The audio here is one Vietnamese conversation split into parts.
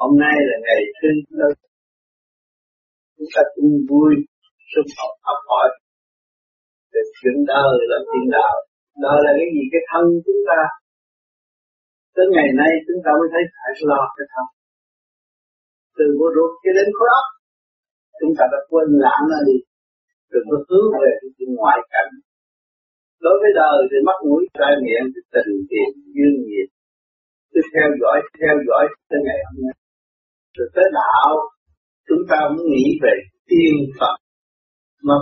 hôm nay là ngày thứ tư chúng ta cũng vui xung học học hỏi. Để chuyển đời là tiền đạo. Đời là cái gì? Cái thân chúng ta. Tới ngày nay chúng ta mới thấy phải lo cái thân. Từ vô ruột cho đến khối óc. Chúng ta đã quên lãng nó đi. Đừng có hướng về cái ngoại cảnh. Đối với đời thì mắt mũi, tai miệng thì tình, tiền, duyên nghiệp. Cứ theo dõi theo dõi tới ngày hôm nay rồi tới đạo, chúng ta muốn nghĩ về tiên Phật. Mà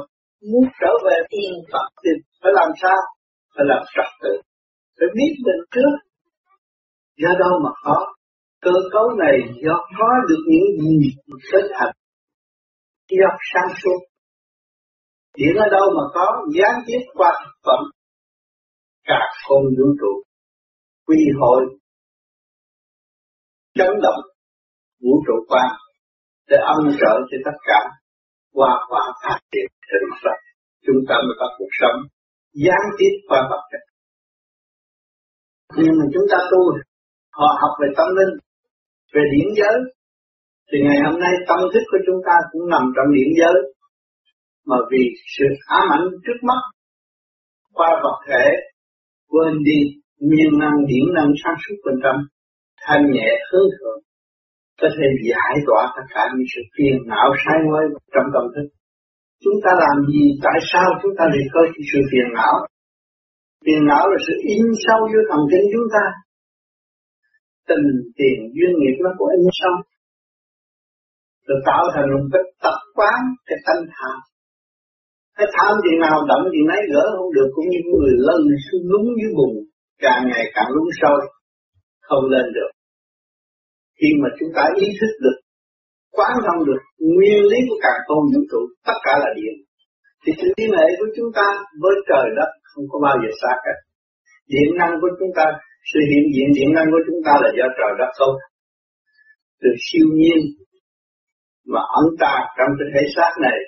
muốn trở về tiên Phật thì phải làm sao? Phải làm trật tự phải biết mình trước. Do đâu mà khó? Cơ cấu này do có được những gì kết thành do sáng suốt. Điện ở đâu mà có? Gián tiếp qua thực phẩm. Cả không vũ trụ. Quy hội. Chấn động vũ trụ quan để âm trợ cho tất cả qua quả phát triển thịnh Phật chúng ta mới có cuộc sống gián tiếp qua vật chất nhưng mà chúng ta tu, họ học về tâm linh, về điển giới. Thì ngày hôm nay tâm thức của chúng ta cũng nằm trong điển giới. Mà vì sự ám ảnh trước mắt, qua vật thể, quên đi nguyên năng, điển năng sáng suốt bên trong, thanh nhẹ hướng thượng có thể giải tỏa tất cả những sự phiền não sai quay trong tâm thức. Chúng ta làm gì? Tại sao chúng ta lại có sự phiền não? Phiền não là sự in sâu vô thần kinh chúng ta. Tình, tiền, duyên, nghiệp nó cũng in sâu. Rồi tạo thành một cái tập quán, cái tâm tham cái tham tiền nào đậm tiền nấy gỡ không được, cũng như người lân xuống lúng dưới bùn. Càng ngày càng lún sâu không lên được khi mà chúng ta ý thức được quán thông được nguyên lý của cả tôn vũ trụ, tất cả là điện, thì sự liên hệ của chúng ta với trời đất không có bao giờ xa cả điện năng của chúng ta, sự hiện diện điện năng của chúng ta là do trời đất không từ siêu nhiên mà ẩn ta trong cái thể xác này,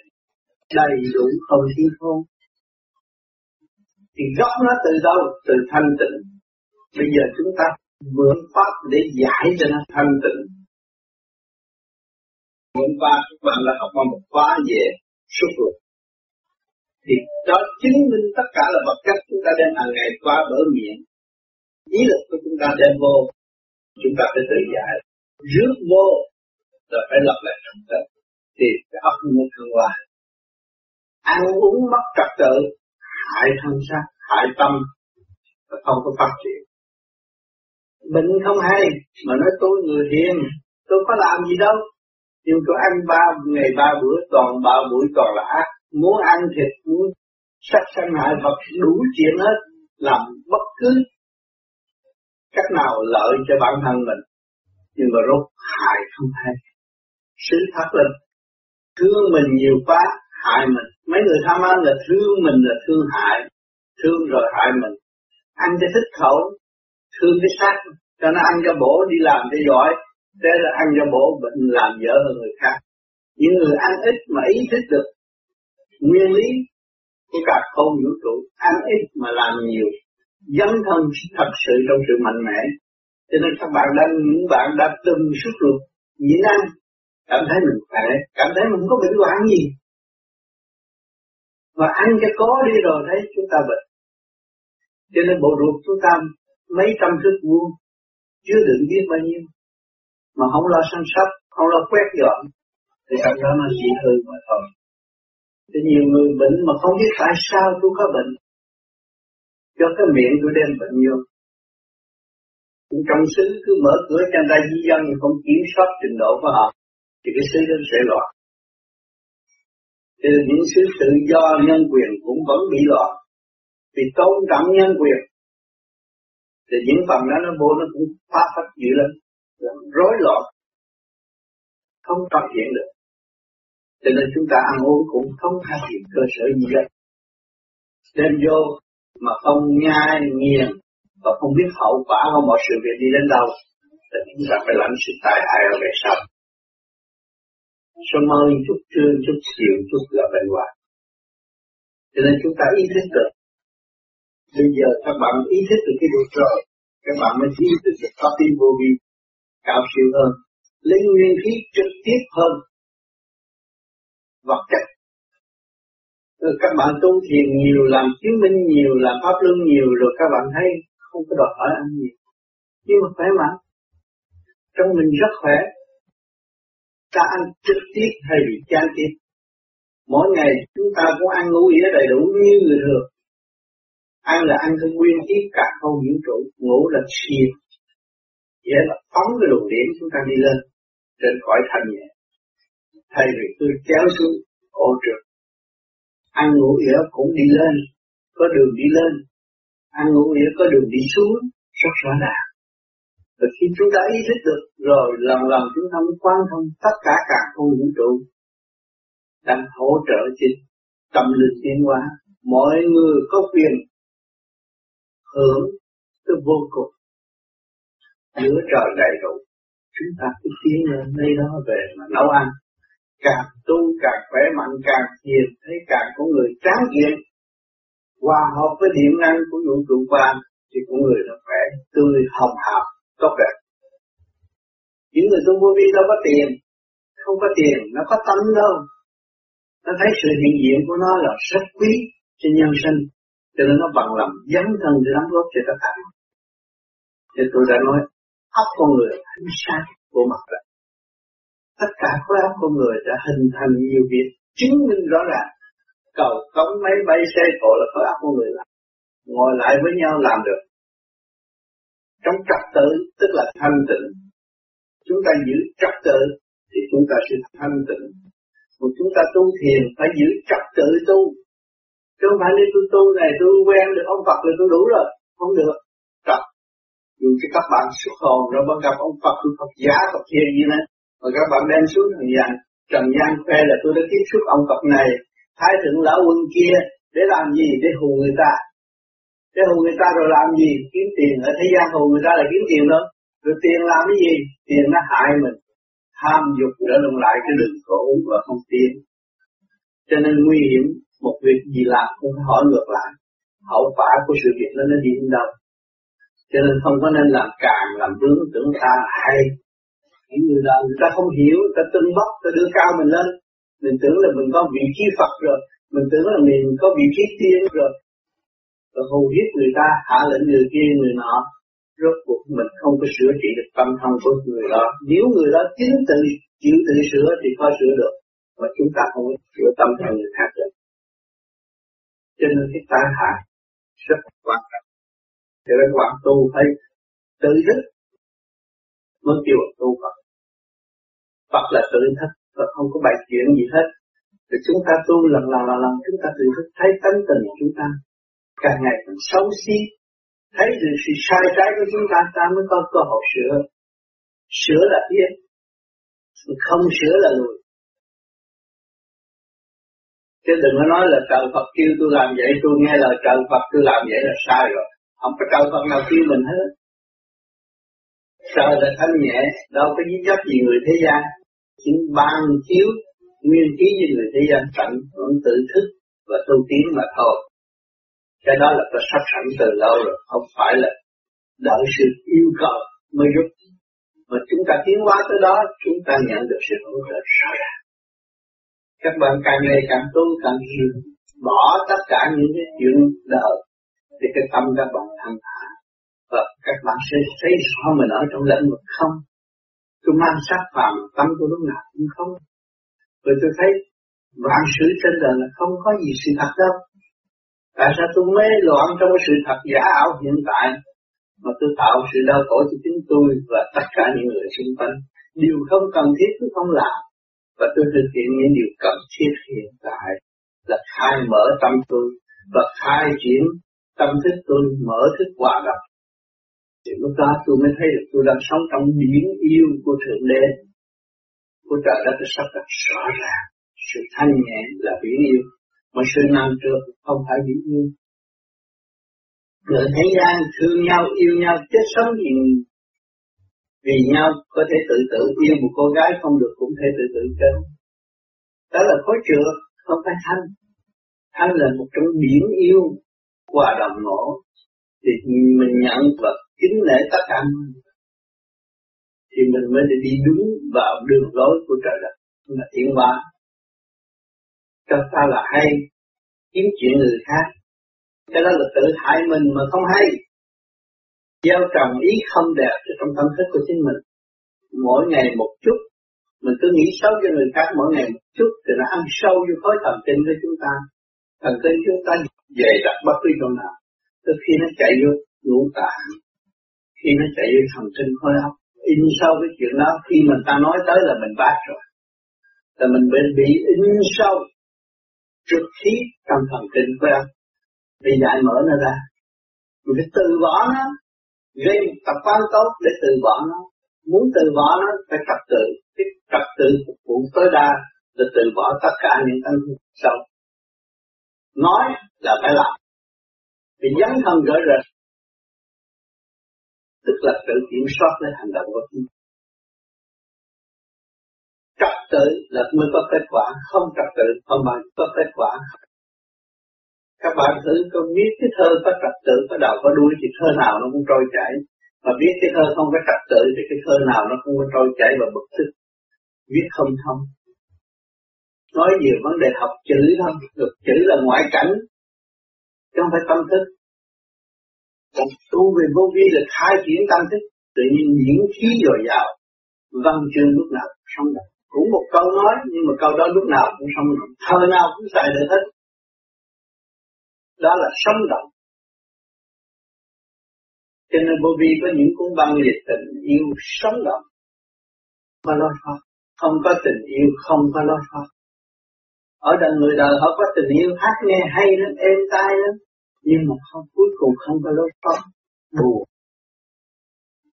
đầy đủ không thiếu không thì gốc nó từ đâu? Từ thanh tịnh. Bây giờ chúng ta mượn pháp để giải cho nó thanh tịnh. Mượn pháp các bạn là học qua một khóa về xuất ruột. Thì đó chứng minh tất cả là vật chất chúng ta đem hàng ngày qua bởi miệng. Ý lực của chúng ta đem vô, chúng ta phải tự giải. Rước vô rồi phải lập lại trật tự thì cái ốc mới thăng hoa ăn uống mất trật tự, hại thân xác, hại tâm không có phát triển bệnh không hay, mà nói tôi người hiền, tôi có làm gì đâu. Nhưng tôi ăn ba, ngày ba bữa, toàn ba buổi, toàn là ác. Muốn ăn thịt muốn sát sanh hại vật đủ chuyện hết, làm bất cứ cách nào lợi cho bản thân mình. Nhưng mà rốt hại không hay. Sự thật là, thương mình nhiều quá, hại mình. Mấy người tham ăn là thương mình là thương hại. Thương rồi hại mình. Ăn cho thích khẩu thương cái xác. Cho nó ăn cho bổ, đi làm cho giỏi. Thế là ăn cho bổ, bệnh làm dở hơn người khác. Những người ăn ít mà ý thức được nguyên lý của cả không vũ trụ, ăn ít mà làm nhiều, dấn thân thật sự trong sự mạnh mẽ. Cho nên các bạn đang, những bạn đã từng xuất ruột, nhịn ăn, cảm thấy mình khỏe, cảm thấy mình không có bệnh hoạn gì. Và ăn cho có đi rồi, thấy chúng ta bệnh. Cho nên bộ ruột chúng ta mấy trăm thước vuông chứa đựng biết bao nhiêu. Mà không lo săn sóc, không lo quét dọn, thì thật ra nó chỉ hư mà thôi. Thì nhiều người bệnh mà không biết tại sao tôi có bệnh, do cái miệng tôi đem bệnh vô. Trong xứ cứ mở cửa cho người ta di dân, không kiểm soát trình độ của họ, thì cái xứ đó sẽ loạn. Thì những sự tự do nhân quyền cũng vẫn bị loạn, vì tôn trọng nhân quyền thì những phần đó nó vô, nó cũng phá phách dữ lắm. Rối loạn. Không phát hiện được. Cho nên chúng ta ăn uống cũng không phát hiện cơ sở gì hết. Đem vô mà không nhai, nghiền và không biết hậu quả của mọi sự việc đi đến đâu thì chúng ta phải lãnh sự tai hại ở về sau. Sớm mơ chút trưa chút chiều chút là bệnh hoạn. Cho nên chúng ta ý thức được bây giờ các bạn ý thức được cái điều rồi, các bạn mới ý thức được pháp tin vô vi, cao siêu hơn, lấy nguyên khí trực tiếp hơn. Vật chất. Rồi các bạn tu thiền nhiều, làm chứng minh nhiều, làm pháp luân nhiều rồi các bạn thấy không có đòi hỏi ăn gì nhưng mà khỏe mạnh trong mình rất khỏe. Ta ăn trực tiếp hay bị gián tiếp mỗi ngày chúng ta cũng ăn ngủ ỉa đầy đủ như người thường ăn là ăn cái nguyên khí cả không vũ trụ, ngủ là thiền nghĩa là phóng cái luồng điểm chúng ta đi lên, trên cõi thanh nhẹ. Thay vì cứ kéo xuống, ô trượt ăn ngủ ỉa cũng đi lên, có đường đi lên. Ăn ngủ ỉa có đường đi xuống, rất rõ ràng. Và khi chúng ta ý thức được rồi, lần lần chúng ta mới quan thông tất cả cả không vũ trụ đang hỗ trợ cho tâm linh tiến hóa. Mọi người có quyền hưởng cái vô cùng. Giữa trời đầy đủ. Chúng ta cứ tiến lên đây đó về mà nấu ăn. Càng tu càng khỏe mạnh, càng thiền thấy càng có người tráng kiện. Hòa hợp với điện năng của vũ trụ quan thì con người là khỏe, tươi, hồng hào, tốt đẹp. Những người tu vô vi đâu có tiền. Không có tiền, nó có tâm đâu. Nó thấy sự hiện diện của nó là rất quý trên nhân sinh cho nên nó bằng lòng dấn thân để đóng góp cho tất cả. Thì tôi đã nói óc con người ánh sáng của mặt trời tất cả khối óc con người đã hình thành nhiều việc chứng minh rõ ràng. Cầu cống, máy bay, xe cộ là khối óc con người làm. Ngồi lại với nhau làm được. Trong trật tự, tức là thanh tịnh. Chúng ta giữ trật tự thì chúng ta sẽ thanh tịnh. Một chúng ta tu thiền phải giữ trật tự tu chứ không phải nếu tôi tu này tôi quen được ông Phật rồi tôi đủ rồi. Không được. Trật dù cho các bạn xuất hồn, rồi bắt gặp ông Phật tôi Phật giả, Phật thiền như này, mà các bạn đem xuống trần gian trần gian khoe là tôi đã tiếp xúc ông Phật này, thái thượng lão quân kia, để làm gì? Để hù người ta. Để hù người ta rồi làm gì? Kiếm tiền. Ở thế gian hù người ta là kiếm tiền đó rồi tiền làm cái gì? Tiền nó hại mình. Tham dục trở lùng lại cái đường khổ và không tiến. Cho nên nguy hiểm một việc gì làm cũng phải hỏi ngược lại. Hậu quả của sự việc đó nó đi đến đâu? Cho nên không có nên làm càng, làm vướng tưởng ta hay. Những người nào người ta không hiểu, người ta tưng bốc ta đưa cao mình lên. Mình tưởng là mình có vị trí Phật rồi. Mình tưởng là mình có vị trí tiên rồi. Rồi hù hiếp người ta hạ lệnh người kia, người nọ, rốt cuộc mình không có sửa trị được tâm thân của người đó. Nếu người đó chính tự chịu tự sửa thì có sửa được. Mà chúng ta không có sửa tâm thân người khác được cho nên cái tai hại rất quan trọng. Cho nên quan tu phải tự thức. Mới kêu tu Phật. Phật là tự thức và không có bài chuyện gì hết. Thì chúng ta tu lần lần lần lần chúng ta tự thức, thấy tánh tình của chúng ta. Càng ngày càng xấu xí, thấy được sự sai trái của chúng ta ta mới có cơ hội sửa. Sửa là tiến không sửa là lùi chứ đừng có nói là trời Phật kêu tôi làm vậy, tôi nghe lời trời Phật tôi làm vậy là sai rồi. Không có trời Phật nào kêu mình hết. Trời là thanh nhẹ, đâu có dính dấp gì người thế gian. Chỉ ban chiếu nguyên khí như người thế gian tận vẫn tự thức và tu tiến mà thôi. Cái đó là có sắp sẵn từ lâu rồi, không phải là đợi sự yêu cầu mới giúp. Mà chúng ta tiến hóa tới đó, chúng ta nhận được sự hỗ trợ rõ ràng các bạn càng ngày càng tu càng hiểu bỏ tất cả những cái chuyện đời thì cái tâm các bạn thanh thản và các bạn sẽ thấy rõ mình ở trong lĩnh vực không. Tôi mang sắc phàm tâm tôi lúc nào cũng không. Rồi tôi thấy vạn sự trên đời là không có gì sự thật đâu. Tại sao tôi mê loạn trong cái sự thật giả ảo hiện tại, mà tôi tạo sự đau khổ cho chính tôi và tất cả những người xung quanh? Điều không cần thiết, tôi không làm và tôi thực hiện những điều cần thiết hiện tại là khai mở tâm tôi và khai triển tâm thức tôi, mở thức hòa đồng. Thì lúc đó tôi mới thấy được tôi đang sống trong biển yêu của Thượng Đế. Của trời đất sắp đặt rõ ràng. Sự thanh nhẹ là biển yêu, mà sự năng trượt không phải biển yêu. Người thế gian thương nhau, yêu nhau, chết sống gì vì nhau có thể tự tử, yêu một cô gái không được cũng thể tự tử chết đó là khối trượt không phải thanh. Thanh là một trong biển yêu hòa đồng ngộ. Thì mình nhận và kính lễ tất cả thì mình mới đi đúng vào đường lối của trời đất là tiến hóa. Cho ta là hay, kiếm chuyện người khác. Cái đó là tự hại mình mà không hay gieo trồng ý không đẹp trong tâm thức của chính mình. Mỗi ngày một chút, mình cứ nghĩ xấu cho người khác, mỗi ngày một chút thì nó ăn sâu vô khối thần kinh của chúng ta. Thần kinh chúng ta về đặt bất cứ chỗ nào. Từ khi nó chạy vô ngũ tạng, khi nó chạy vô thần kinh khối óc, in sâu cái chuyện đó, khi mình ta nói tới là mình bác rồi. Là mình bị bị in sâu trực khí trong thần kinh khối óc. Bị giải mở nó ra. Mình phải từ bỏ nó gây tập quán tốt để từ bỏ nó, muốn từ bỏ nó phải trật tự. Cái trật tự phục vụ tối đa là từ bỏ tất cả những tâm sâu nói là phải làm. Vì dấn thân gỡ rệt tức là tự kiểm soát lấy hành động của chúng. Trật tự là mới có kết quả, không trật tự không bao có kết quả các bạn thử có biết cái thơ có trật tự có đầu có đuôi thì thơ nào nó cũng trôi chảy. Mà biết cái thơ không có trật tự thì cái thơ nào nó không trôi chảy và bực tức. Viết không thông. Nói nhiều vấn đề học chữ thôi được chữ là ngoại cảnh. Chứ không phải tâm thức. Còn tu về vô vi là khai triển tâm thức. Tự nhiên diễn khí dồi dào. Văn chương lúc nào cũng sống được. Cũng một câu nói, nhưng mà câu đó lúc nào cũng không được. Thơ nào cũng xài được hết đó là sống động. Cho nên vô vi có những cuốn băng về tình yêu sống động, mà lo thoát không có tình yêu, không có lo thoát ở đời người đời họ có tình yêu hát nghe hay lắm, êm tai lắm, nhưng mà không cuối cùng không có lối thoát buồn.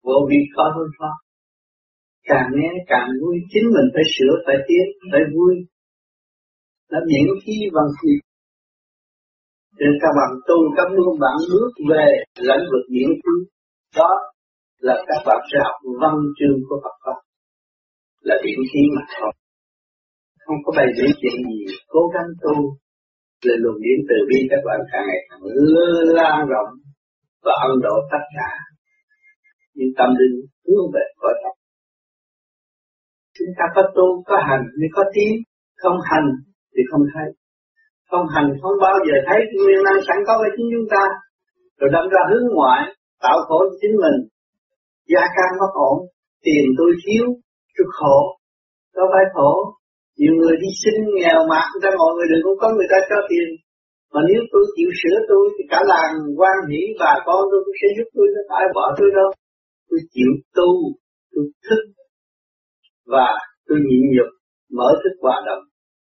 Vô vi có lối thoát càng nghe càng vui, chính mình phải sửa, phải tiến, phải vui. Là miễn khi bằng việc nên các bạn tu các bạn bước về lãnh vực miễn thứ đó là các bạn sẽ học văn chương của Phật pháp. Là điểm khí mà thôi. Không có bài diễn chuyện gì. Cố gắng tu. Là luồng điển từ bi các bạn càng ngày càng lan rộng và ân độ tất cả. Nhưng tâm linh hướng về cõi thật chúng ta có tu, có hành mới có tiếng, không hành thì không thấy không hành, không bao giờ thấy nguyên năng sẵn có với chính chúng ta. Rồi đâm ra hướng ngoại, tạo khổ cho chính mình. Gia can bất ổn, tiền tôi thiếu, tôi khổ. Có phải khổ? Nhiều người đi xin nghèo mạt người ta mọi người đừng cũng có người ta cho tiền. Mà nếu tôi chịu sửa tôi, thì cả làng quan hỷ bà con tôi cũng sẽ giúp tôi, nó phải bỏ tôi đâu. Tôi chịu tu, tôi thức và tôi nhịn nhục, mở thức hòa đồng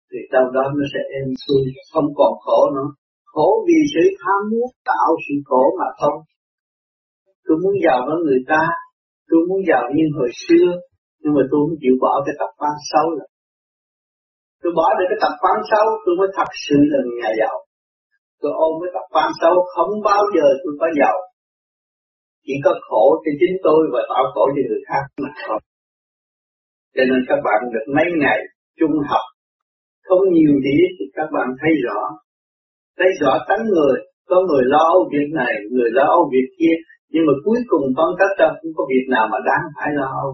thì trong đó nó sẽ êm xuôi, không còn khổ nữa. Khổ vì sự tham muốn tạo sự khổ mà thôi tôi muốn giàu với người ta, tôi muốn giàu như hồi xưa, nhưng mà tôi không chịu bỏ cái tập quán xấu là tôi bỏ được cái tập quán xấu, tôi mới thật sự là nhà giàu. Tôi ôm cái tập quán xấu, không bao giờ tôi có giàu. Chỉ có khổ cho chính tôi và tạo khổ cho người khác mà thôi cho nên các bạn được mấy ngày trung học không nhiều thì thì các bạn thấy rõ. Thấy rõ tánh người, có người lo âu việc này, người lo âu việc kia, nhưng mà cuối cùng con tất ra cũng có việc nào mà đáng phải lo âu.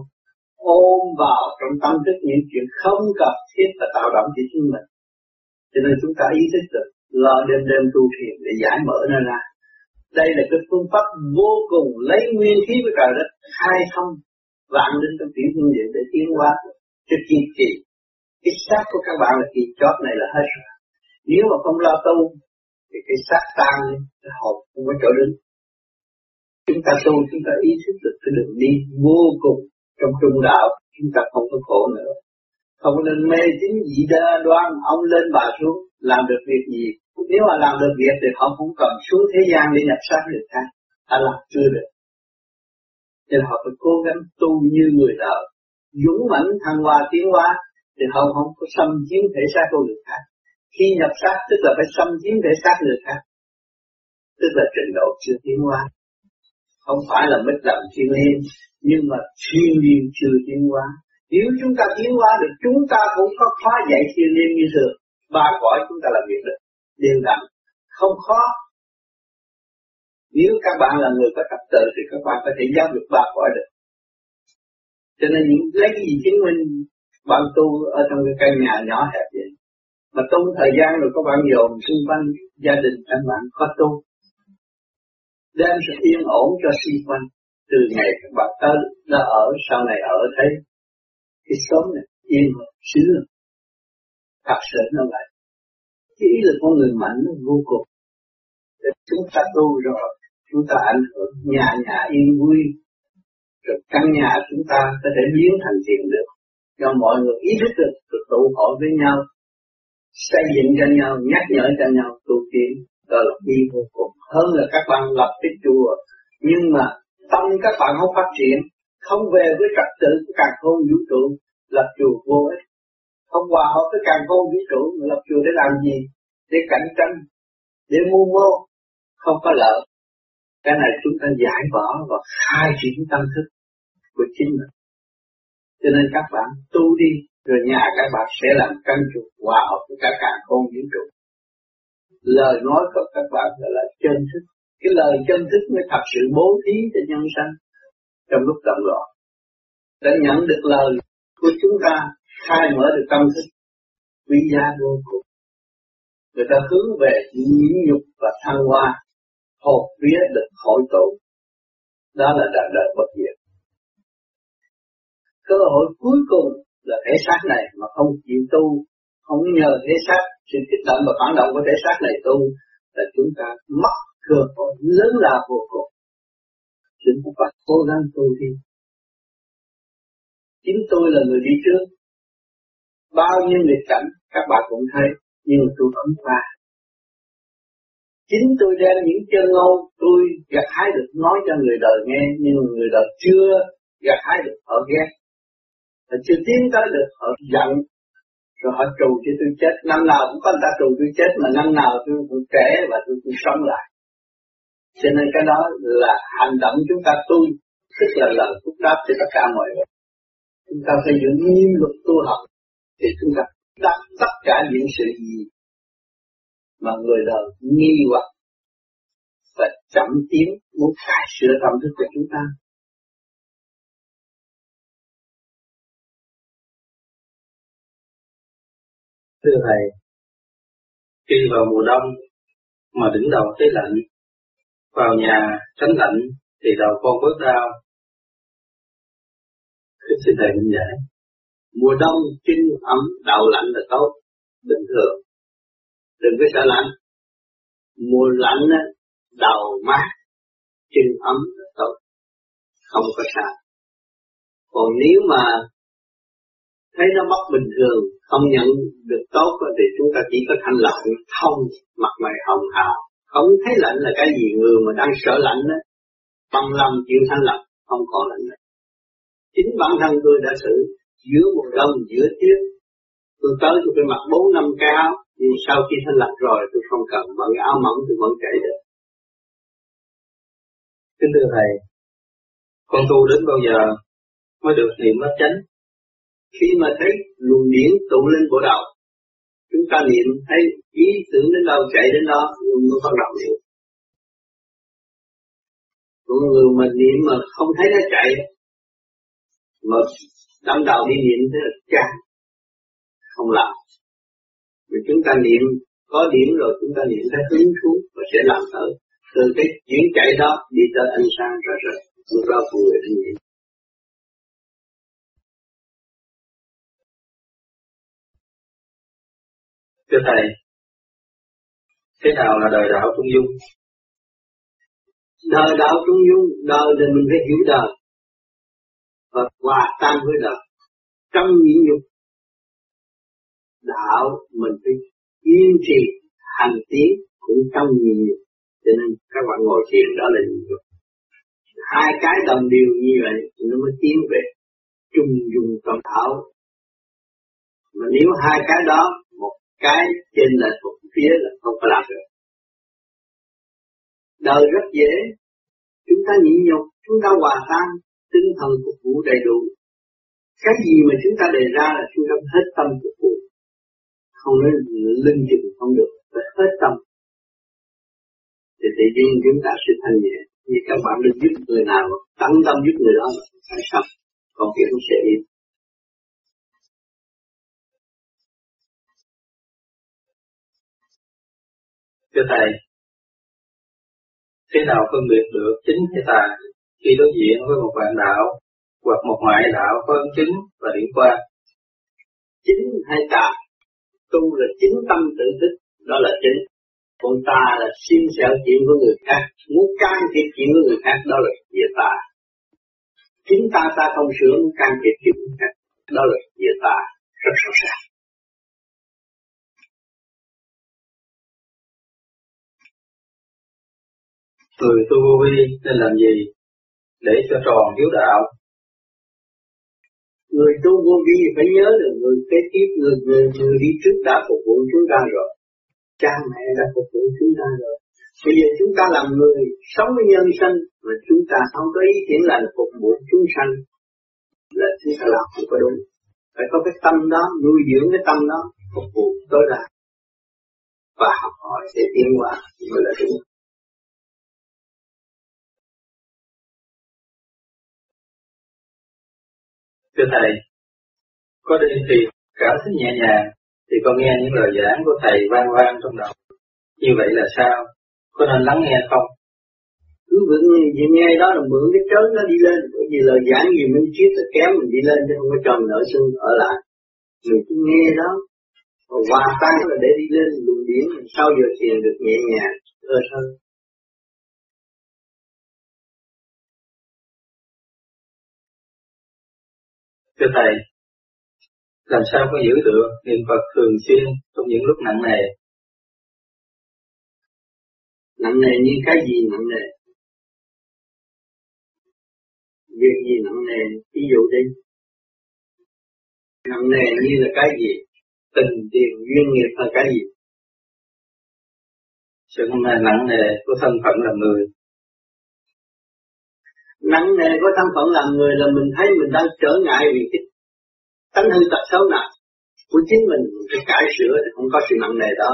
Ôm vào trong tâm thức những chuyện không cần thiết và tạo động cho chính mình. Cho nên chúng ta ý thức được, lo đêm đêm tu thiền để giải mở nó ra. Đây là cái phương pháp vô cùng lấy nguyên khí với trời đất, khai thông vạn linh trong tiểu thiên địa để tiến hóa cho kỳ kỳ cái xác của các bạn là kỳ chót này là hết rồi. Nếu mà không lo tu thì cái xác tan cái hồn không có chỗ đứng. Chúng ta tu chúng ta ý thức được cái đường đi vô cùng trong trung đạo chúng ta không có khổ nữa. Không nên mê tín dị đa đoan ông lên bà xuống làm được việc gì? Nếu mà làm được việc thì họ không cần xuống thế gian để nhập sát được ta. Ta làm chưa được. Nên họ phải cố gắng tu như người đời, dũng mãnh thăng hoa tiến hóa thì họ không có xâm chiếm thể xác của người khác. Khi nhập xác, tức là phải xâm chiếm thể xác người khác. Tức là trình độ chưa tiến hóa. Không phải là mất lòng thiên liên nhưng mà thiên liên chưa tiến hóa. Nếu chúng ta tiến hóa được, chúng ta cũng có khóa dạy thiên liên như thường. Ba cõi chúng ta làm việc được đều đặn, không khó. Nếu các bạn là người có tập tự thì các bạn có thể giáo dục ba cõi được. Cho nên những lấy cái gì chứng minh bạn tu ở trong cái căn nhà nhỏ hẹp vậy. Mà tu thời gian rồi có bạn dồn xung quanh gia đình các bạn có tu. Đem sự yên ổn cho xung quanh từ ngày các bạn tới đã ở, sau này ở thấy cái sống này yên xíu thật sự nó vậy. Cái ý là con người mạnh nó vô cùng. Để chúng ta tu rồi, chúng ta ảnh hưởng nhà nhà yên vui. Rồi căn nhà chúng ta có thể biến thành tiền được cho mọi người ý thức được được tụ hội với nhau, xây dựng cho nhau, nhắc nhở cho nhau tu tiến đó là đi vô cùng. Hơn là các bạn lập cái chùa, nhưng mà tâm các bạn không phát triển, không về với trật tự của càng khôn vũ trụ, lập chùa vô ích. Không hòa hợp với càng khôn vũ trụ lập chùa để làm gì? Để cạnh tranh, để mua mô, không có lợi. Cái này chúng ta giải bỏ và khai triển tâm thức của chính mình cho nên các bạn tu đi, rồi nhà các bạn sẽ làm căn trụ hòa hợp với cả càng khôn vũ trụ. Lời nói của các bạn gọi là chân thức. Cái lời chân thức mới thật sự bố thí cho nhân sanh trong lúc động loạn. Đã nhận được lời của chúng ta, khai mở được tâm thức, quý giá vô cùng. Người ta hướng về nhịn nhục và thăng hoa, hồn vía được hội tụ. Đó là đời đời bất diệt cơ hội cuối cùng là thể xác này mà không chịu tu, không nhờ thể xác sự kích động và phản động của thể xác này tu, là chúng ta mất cơ hội lớn lao vô cùng. Chúng ta phải cố gắng tu đi. Chính tôi là người đi trước. Bao nhiêu nghịch cảnh, các bạn cũng thấy, nhưng mà tôi không qua. Chính tôi đem những chân ngôn tôi gặt hái được nói cho người đời nghe, nhưng người đời chưa gặt hái được họ ghét họ chưa tiến tới được họ giận, rồi họ trù cho tôi chết. Năm nào cũng có người ta trù tôi chết, mà năm nào tôi cũng trẻ và tôi cũng sống lại. Cho nên cái đó là hành động chúng ta tu, tức là lời phúc đáp cho tất cả mọi người. Chúng ta phải giữ nghiêm luật tu học, thì chúng ta đắc tất cả những sự gì mà người đời nghi hoặc và chậm tiến muốn cải sửa tâm thức của chúng ta. Thưa Thầy, khi vào mùa đông mà đứng đầu thấy lạnh, vào nhà tránh lạnh thì đầu con bớt đau. Xin Thầy minh giải. Mùa đông kinh ấm đầu lạnh là tốt, bình thường. Đừng có sợ lạnh. Mùa lạnh á, đầu mát, chân ấm là tốt, không có sao. Còn nếu mà thấy nó mất bình thường, không nhận được tốt thì chúng ta chỉ có thanh lọc thông mặt mày hồng hào. Không thấy lạnh là cái gì người mà đang sợ lạnh đó, bằng lòng chịu thanh lọc, không có lạnh nữa. Chính bản thân tôi đã xử giữa mùa đông giữa tiết tôi tới tôi phải mặc bốn năm cái áo nhưng sau khi thanh lạnh rồi tôi không cần mặc áo mỏng tôi vẫn chạy được Kính thưa Thầy, con tu đến bao giờ mới được niệm mất chánh? Khi mà thấy luồng điển tụ lên bộ đầu, chúng ta niệm thấy ý tưởng đến đâu chạy đến đó, nhưng nó bắt đầu niệm. Còn người mà niệm mà không thấy nó chạy, mà đâm đầu đi niệm thế là chán, không làm. Vì chúng ta niệm có điểm rồi chúng ta niệm thấy hứng thú và sẽ làm tới từ cái chuyển chạy đó đi tới ánh sáng ra rồi lúc đó con người thanh nhẹ thưa thầy, thế nào là đời đạo trung dung? Đời đạo trung dung, đời thì mình phải hiểu đời và hòa tan với đời trong nhịn nhục. Đạo mình phải kiên trì hành tiến cũng trong nhịn nhục. Cho nên các bạn ngồi thiền đó là nhịn nhục. Hai cái đồng điều như vậy thì nó mới tiến về trung dung trong thảo mà nếu hai cái đó, một cái trên là một phía là không có làm được. Đời rất dễ, chúng ta nhịn nhục, chúng ta hòa tan, tinh thần phục vụ đầy đủ. Cái gì mà chúng ta đề ra là chúng ta hết tâm phục vụ. Không nói linh chừng không được phải hết tâm. Thì tự nhiên chúng ta sẽ thanh nhẹ. Như các bạn đừng giúp người nào tăng tâm giúp người đó phải xong còn việc cũng sẽ yên. Thưa thầy thế nào phân biệt được chính hay tà khi đối diện với một bạn đạo hoặc một ngoại đạo có ấn chính và điểm qua chính hay tà? Tu là chính tâm tự thức, đó là chính. Còn ta là xin xẻo chuyện của người khác, muốn can thiệp chuyện của người khác, đó là địa tà. Chính ta ta không sửa, muốn can thiệp chuyện của người khác, đó là địa tà. Rất rõ ràng. Người tu vô vi nên làm gì? Để cho tròn hiếu đạo. Người tu vô vi phải nhớ là người kế tiếp người, người người đi trước đã phục vụ chúng ta rồi. Cha mẹ đã phục vụ chúng ta rồi. Bây giờ chúng ta làm người sống với nhân sinh mà chúng ta không có ý kiến là phục vụ chúng sanh là chúng ta làm không có đúng. Phải có cái tâm đó nuôi dưỡng cái tâm đó phục vụ tối đa. Và học hỏi để tiến hóa mới là đúng. Thưa Thầy, có đêm thì cảm thấy nhẹ nhàng, thì con nghe những lời giảng của Thầy vang vang trong đầu. Như vậy là sao? Có nên lắng nghe không? Cứ vững gì nghe đó là mượn cái trớn nó đi lên, bởi vì lời giảng gì mình chiếc nó kém mình đi lên chứ không có tròn nợ xương ở lại. Mình cứ nghe đó, và hòa tan là để đi lên luồng điển, sau giờ thiền được nhẹ nhàng, thơ thơ. Thưa Thầy, làm sao có giữ được niệm Phật thường xuyên trong những lúc nặng nề? Nặng nề như cái gì nặng nề? Việc gì nặng nề? Ví dụ đi. Nặng nề như là cái gì? Tình tiền duyên nghiệp là cái gì? Sự nặng nề của thân phận là người nặng nề của thân phận làm người là mình thấy mình đang trở ngại vì cái tánh hư tật xấu nào của chính mình phải cải sửa thì không có sự nặng nề đó.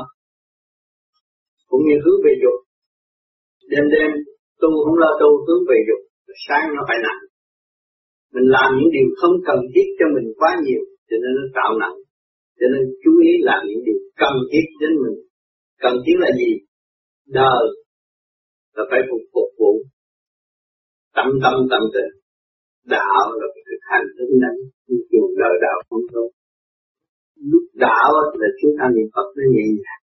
Cũng như hướng về dục. Đêm đêm, tu không lo tu, hướng về dục. Sáng nó phải nặng. Mình làm những điều không cần thiết cho mình quá nhiều, cho nên nó tạo nặng. Cho nên chú ý làm những điều cần thiết đến mình. Cần thiết là gì? Đời. Là phải phục phục vụ tâm tâm tâm tình. Đạo là cái thực hành thức năng dùng đời đạo không tốt. Lúc đạo là chúng ta niệm Phật nó nhẹ nhàng.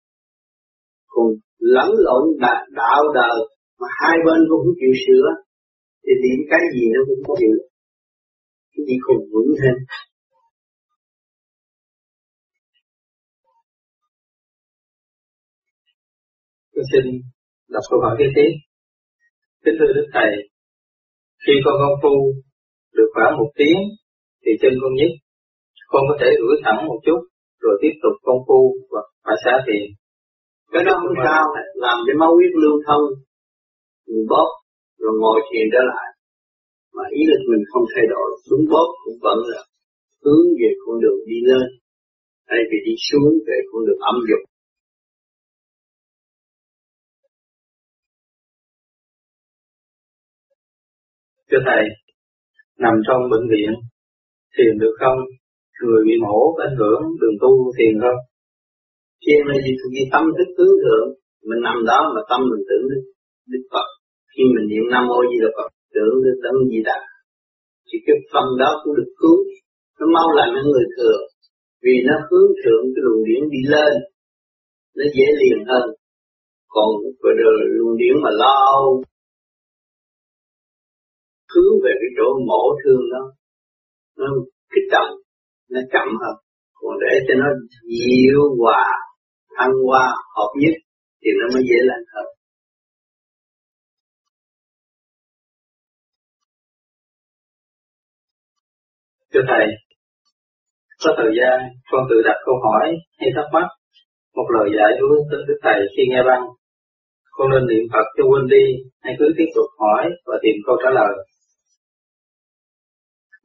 Còn lẫn lộn đạo, đạo đời mà hai bên cũng không chịu sửa thì điểm cái gì nó cũng có chịu, cái gì khùng vững thêm. Tôi xin đọc câu hỏi kế tiếp. Kính thưa Đức Thầy, khi con công phu được khoảng một tiếng thì chân con nhức, con có thể rửa thẳng một chút rồi tiếp tục công phu hoặc phải xả thiền. Cái đó không sao, làm cho máu huyết lưu thông, mình bóp rồi ngồi thiền trở lại. Mà ý lực mình không thay đổi, xuống bóp cũng vẫn là hướng về con đường đi lên, thay vì đi xuống về con đường âm dục. Thưa Thầy, nằm trong bệnh viện, thiền được không? Người bị mổ có ảnh hưởng đường tu thiền không? Khi mà gì? Thuộc tâm thức hướng thượng. Mình nằm đó mà tâm mình tưởng đến Đức Phật. Khi mình niệm Nam Mô Di Đà Phật, tưởng đến Tâm Di Đà. Thì cái phần đó cũng được cứu. Nó mau lành hơn người thường Vì nó hướng thượng cái luồng điển đi lên. Nó dễ liền hơn. Còn cái luồng điển mà lo hướng về cái chỗ mổ thương đó. Nó kích động nó chậm hơn. Còn để cho nó dịu hòa thăng hoa hợp nhất thì nó mới dễ lành hơn. Thưa Thầy, có thời gian con tự đặt câu hỏi hay thắc mắc một lời dạy của Đức Thầy khi nghe băng. Con nên niệm Phật cho quên đi hay cứ tiếp tục hỏi và tìm câu trả lời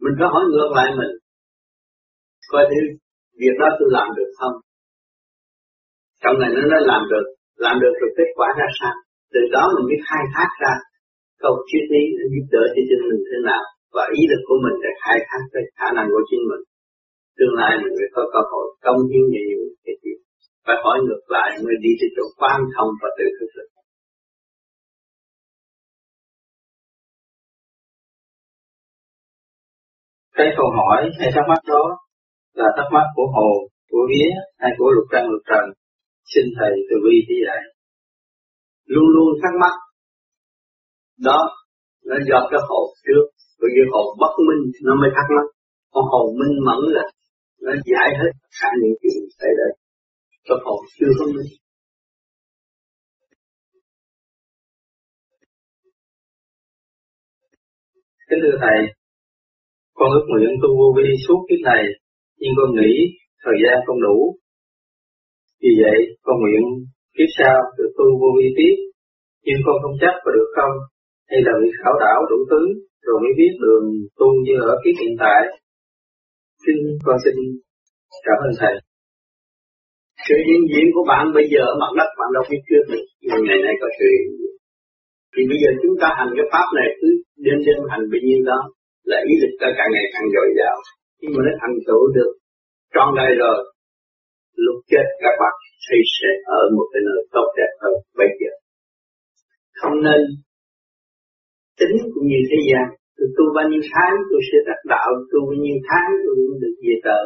mình có hỏi ngược lại mình, coi thử việc đó tôi làm được không? Trong này nó nói làm được làm được rồi kết quả ra sao? Từ đó mình biết khai thác ra câu triết lý để giúp đỡ cho chính mình thế nào? Và ý lực của mình để khai thác cái khả năng của chính mình. Tương lai mình mới có cơ hội công hiến nhiều cái gì phải hỏi ngược lại mới đi tới chỗ quan thông và tự thực lực. Cái câu hỏi hay thắc mắc đó là thắc mắc của hồ, của vía hay của lục căn lục trần. Xin thầy từ bi chỉ dạy. Luôn luôn thắc mắc. Đó nó do cái hồn trước. Bởi vì hồn bất minh nó mới thắc mắc. Còn hồn minh mẫn là nó giải hết cả những chuyện xảy ra. cái hồn chưa có minh. Kính thưa thầy con ước nguyện tu vô vi suốt kiếp này nhưng con nghĩ thời gian không đủ. Vì vậy con nguyện kiếp sau được tu vô vi tiếp nhưng con không chắc có được không? Hay là bị khảo đảo đủ thứ rồi mới biết đường tu như ở kiếp hiện tại? Xin con xin cảm ơn thầy. Sự hiện diện của bạn bây giờ ở mặt đất bạn đâu biết trước được. Nhưng ngày nay có sự diện. Thì bây giờ chúng ta hành cái pháp này cứ đêm đêm hành bấy nhiêu đó là ý lực ta càng ngày càng dồi dào. Nhưng mà nó thành tựu được. Tròn đầy rồi. Lúc chết các bạn thì sẽ ở một cái nơi tốt đẹp hơn bây giờ. Không nên tính cũng như thế gian. Tôi tu bao nhiêu tháng, tôi sẽ đắc đạo. Tu bao nhiêu tháng, tôi cũng được về tờ.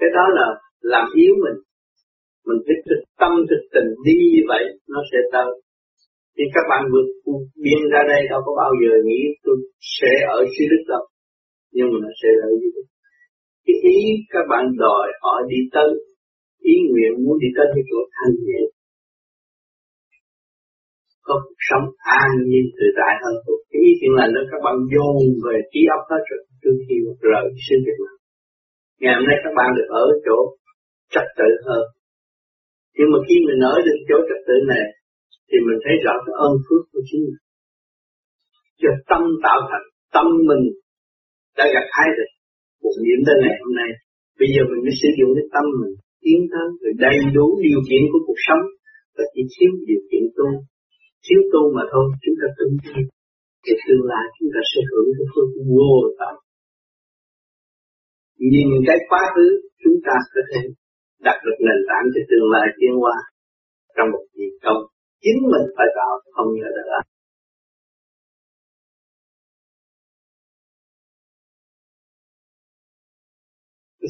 Cái đó là làm yếu mình. Mình phải thực tâm, thực tình đi như vậy, nó sẽ tới thì các bạn vượt biên ra đây, đâu có bao giờ nghĩ tôi sẽ ở dưới đất đâu. Nhưng mà nó sẽ ở dưới đất. Cái ý các bạn đòi họ đi tới, ý nguyện muốn đi tới cái chỗ thanh nhẹ. Có cuộc sống an nhiên tự tại hơn cái ý chuyện lành đó các bạn dồn về trí óc hết rồi, trước khi một rời xin việc nào. ngày hôm nay các bạn được ở chỗ trật tự hơn. Nhưng mà khi mình ở được chỗ trật tự này thì mình thấy rõ cái ơn phước của chính mình cho tâm tạo thành, tâm mình đã gặp hai rồi một điểm tới ngày hôm nay. Bây giờ mình mới sử dụng cái tâm mình tiến tới rồi đầy đủ điều kiện của cuộc sống, và chỉ thiếu điều kiện tu. Thiếu tu mà thôi, chúng ta tu thì tương lai chúng ta sẽ hưởng cái phước vô tận. Nhìn cái quá khứ, chúng ta có thể đặt được nền tảng cho tương lai tiến qua trong một kỳ công chính mình phải tạo, không nhờ được ai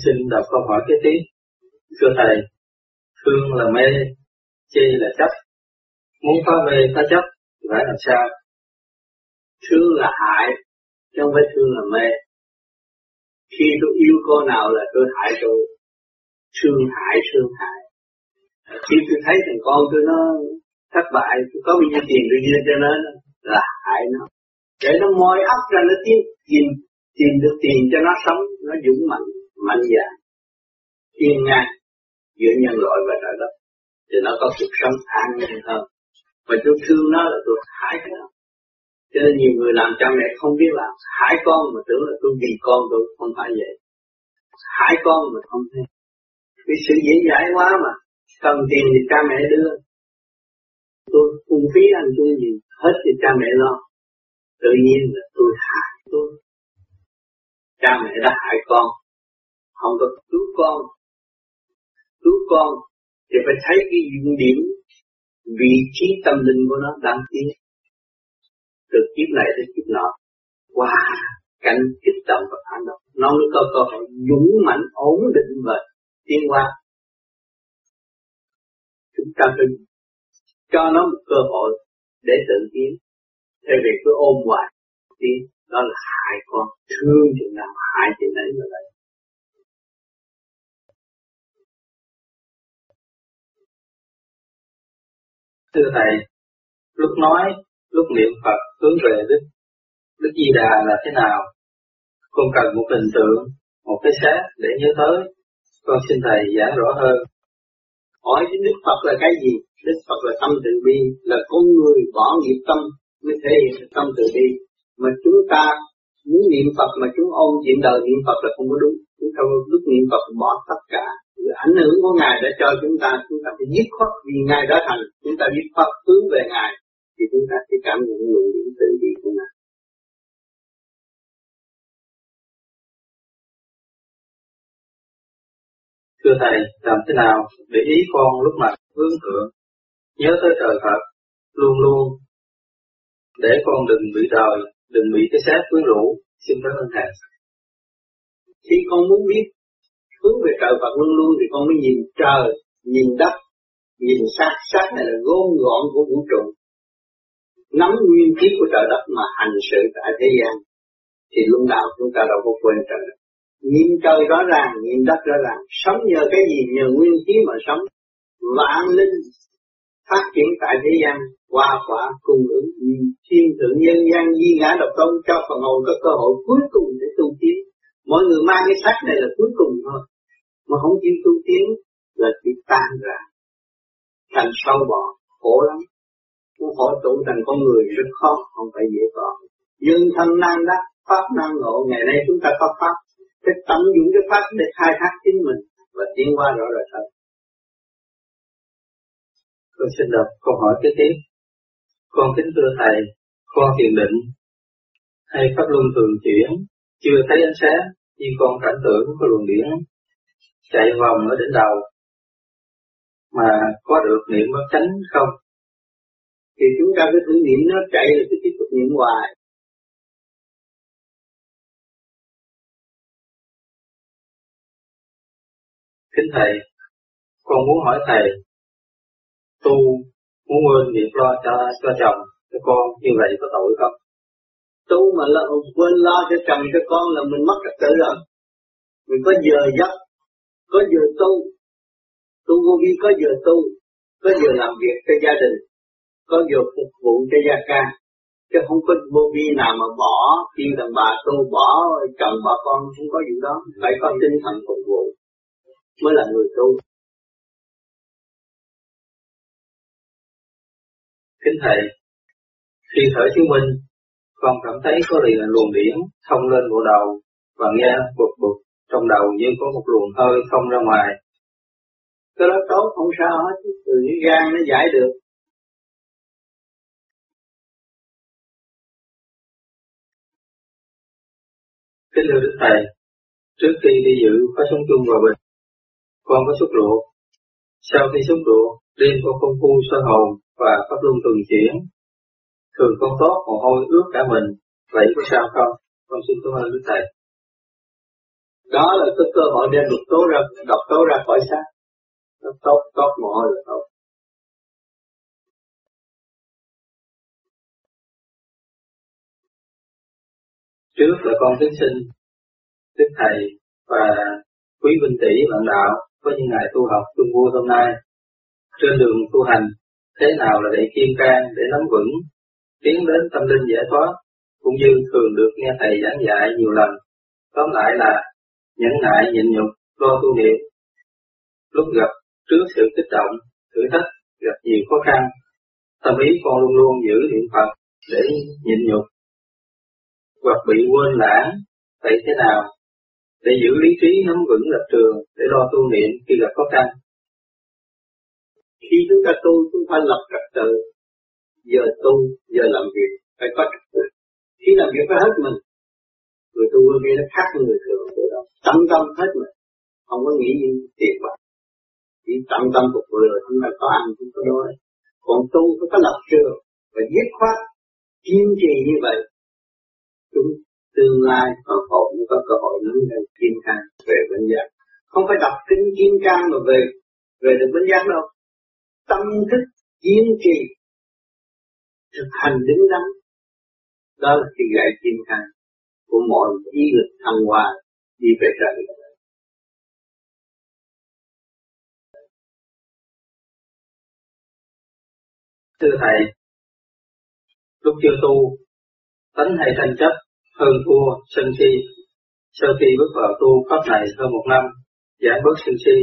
xin đọc câu hỏi kế tiếp. Thưa thầy, thương là mê chê là chấp. Muốn phá mê phá chấp, phải làm sao? Thương là hại, chứ không phải thương là mê. Khi tôi yêu cô nào là tôi hại tôi thương hại thương hại. Khi tôi thấy thằng con tôi nó thất bại có bao nhiêu tiền tôi đưa cho nó là hại nó. Để nó moi ấp ra, nó tìm tìm tìm được tiền cho nó sống, nó dũng mạnh mạnh dạn. Yên ngang giữa nhân loại và trời đất, thì nó có cuộc sống an nhiên hơn. Và tôi thương nó là tôi hại nó cho nên nhiều người làm cha mẹ không biết làm hại con, mà tưởng là tôi vì con tôi không phải vậy. Hại con mà không thế vì sự dễ dãi quá mà cần tiền thì cha mẹ đưa tôi phung phí ăn tôi gì hết thì cha mẹ lo. Tự nhiên là tôi hại tôi. Cha mẹ đã hại con. Không có cứu con. Cứu con thì phải thấy cái dụng điểm vị trí tâm linh của nó đang tiến từ kiếp này tới kiếp nọ qua wow, cảnh kích động và phản động nó mới có cơ hội dũng mạnh ổn định và tiến qua chúng ta phải cho nó một cơ hội để tự tiến. Thay vì cứ ôm hoài tiến đó là hại con, thương chừng nào hại chừng đấy mà lại thưa thầy, lúc nói, lúc niệm Phật hướng về Đức Đức Di Đà là thế nào? Con cần một hình tượng, một cái xác để nhớ tới. Con xin thầy giảng rõ hơn hỏi Đức Phật là cái gì? Đức Phật là tâm từ bi, là con người bỏ nghiệp tâm mới thể hiện tâm từ bi. Mà chúng ta muốn niệm Phật mà chúng ôm chuyện đời niệm Phật là không có đúng. Chúng ta lúc niệm Phật bỏ tất cả ảnh hưởng của Ngài đã cho chúng ta chúng ta phải dứt khoát vì Ngài đã thành. Chúng ta dứt khoát hướng về Ngài, thì chúng ta sẽ cảm nhận luồng điển tự bi của Ngài. Thưa Thầy, làm thế nào để ý con lúc mặt hướng thượng, nhớ tới trời Phật, luôn luôn để con đừng bị đời, đừng bị cái xác quyến rũ, xin cảm ơn Thầy. Khi con muốn biết hướng về trời Phật luôn luôn thì con mới nhìn trời, nhìn đất, nhìn sát, sát này là gôn gọn của vũ trụ. Nắm nguyên khí của trời đất mà hành sự tại thế gian thì lúc nào chúng ta đâu có quên trời đất. Nhìn trời rõ ràng, nhìn đất rõ ràng, sống nhờ cái gì? Nhờ nguyên khí mà sống. Vạn linh phát triển tại thế gian, hòa quả cùng ứng thiên thượng nhân gian di ngã độc tôn cho phần hồn có cơ hội cuối cùng để tu tiến. Mọi người mang cái sách này là cuối cùng thôi, mà không chịu tu tiến là chỉ tan ra, thành sâu bọ, khổ lắm. Muốn khổ tụ thành con người rất khó, không phải dễ có. Dương thân năng đắc, pháp năng ngộ, ngày nay chúng ta có pháp, cái tận dụng cái pháp để khai thác chính mình và tiến qua rõ rệt hơn. Con xin đọc câu hỏi kế tiếp. Con kính thưa Thầy, con thiền định hay pháp luân thường chuyển, chưa thấy ánh sáng, nhưng con cảnh tưởng có luồng điển chạy vòng ở đỉnh đầu mà có được niệm bất chánh không? Thì chúng ta cứ thử niệm nó chạy là cứ tiếp tục niệm hoài. Kính Thầy, con muốn hỏi Thầy, tu muốn quên việc lo cho cho chồng, cho con, như vậy có tội không? Tu mà là quên lo cho chồng cho con là mình mất trật tự rồi. Mình có giờ giấc, có giờ tu, tu vô vi có giờ tu, có giờ làm việc cho gia đình, có giờ phục vụ cho gia ca, chứ không có vô vi nào mà bỏ khi đàn bà tu bỏ chồng bỏ con không có gì đó phải có tinh thần phục vụ mới là người tu. Kính thầy khi thở chứng minh con cảm thấy có liền luồng điển thông lên bộ đầu và nghe bụt bụt trong đầu như có một luồng hơi không ra ngoài. Cái đó tốt không sao hết từ cái gan nó giải được. Kính thưa Đức Thầy, trước khi đi dự khóa sống chung hòa bình, con có xúc ruột. Sau khi xúc ruột, đêm con công phu soi hồn và pháp luân tuần chuyển. Thường con tốt mồ hôi ướt cả mình, vậy có sao không? Con xin cảm ơn Đức Thầy. Đó là cái cơ hội đem độc tố ra, độc tố ra khỏi xác. Nó tốt, tốt mồ hôi là tốt. Trước là con kính sinh, Đức Thầy và quý vinh tỷ bạn đạo với những ngày tu học trung vua hôm nay. Trên đường tu hành, thế nào là để kiên can, để nắm vững, tiến đến tâm linh giải thoát, cũng như thường được nghe Thầy giảng dạy nhiều lần. Tóm lại là nhẫn nại nhịn nhục, lo tu niệm. Lúc gặp trước sự kích động, thử thách, gặp nhiều khó khăn, tâm ý con luôn luôn giữ niệm Phật để nhịn nhục. Hoặc bị quên lãng, vậy thế nào? Để giữ lý trí nắm vững lập trường để lo tu niệm khi gặp khó khăn. Khi chúng ta tu, chúng ta lập trật tự. Giờ tu, giờ làm việc, phải có trật tự. Khi làm việc phải hết mình. Người tu vô vi nó khác với người thường tự động, Tâm tâm hết mình. Không có nghĩ gì tiền bạc. Chỉ tâm tâm phục vụ rồi chúng ta có ăn, chúng ta đói. Còn tu phải có lập trường và dứt khoát kiên trì như vậy chúng tương lai còn cũng có cơ hội lớn lên kim cang về bên giác. Không phải đọc kinh kim cang mà về về được bên giác đâu. Tâm thức kiên trì thực hành đứng đắn đó là cái gậy kim cang của mọi ý lực thăng hoa đi về trời Thưa Thầy, lúc chưa tu, tánh hay tranh chấp, hơn thua, sân si. Sau khi bước vào tu pháp này hơn một năm, giảm bớt sân si,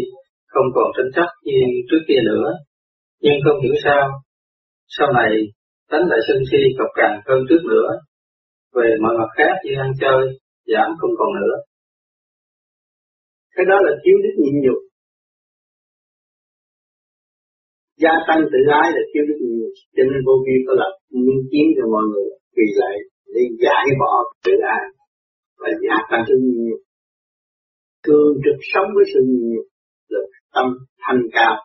không còn tranh chấp như trước kia nữa. Nhưng không hiểu sao, sau này tánh lại sân si cọc càng hơn trước nữa. Về mọi mặt khác như ăn chơi, giảm không còn nữa. Cái đó là thiếu đức nhịn nhục. Gia tăng tự ái là thiếu đức nhịn nhục. Cho nên vô vi có lập minh chiến cho mọi người vì lại để giải bỏ tự ái và gia tăng sự nhịn nhục. Thường trực sống với sự nhịn là tâm thanh cao.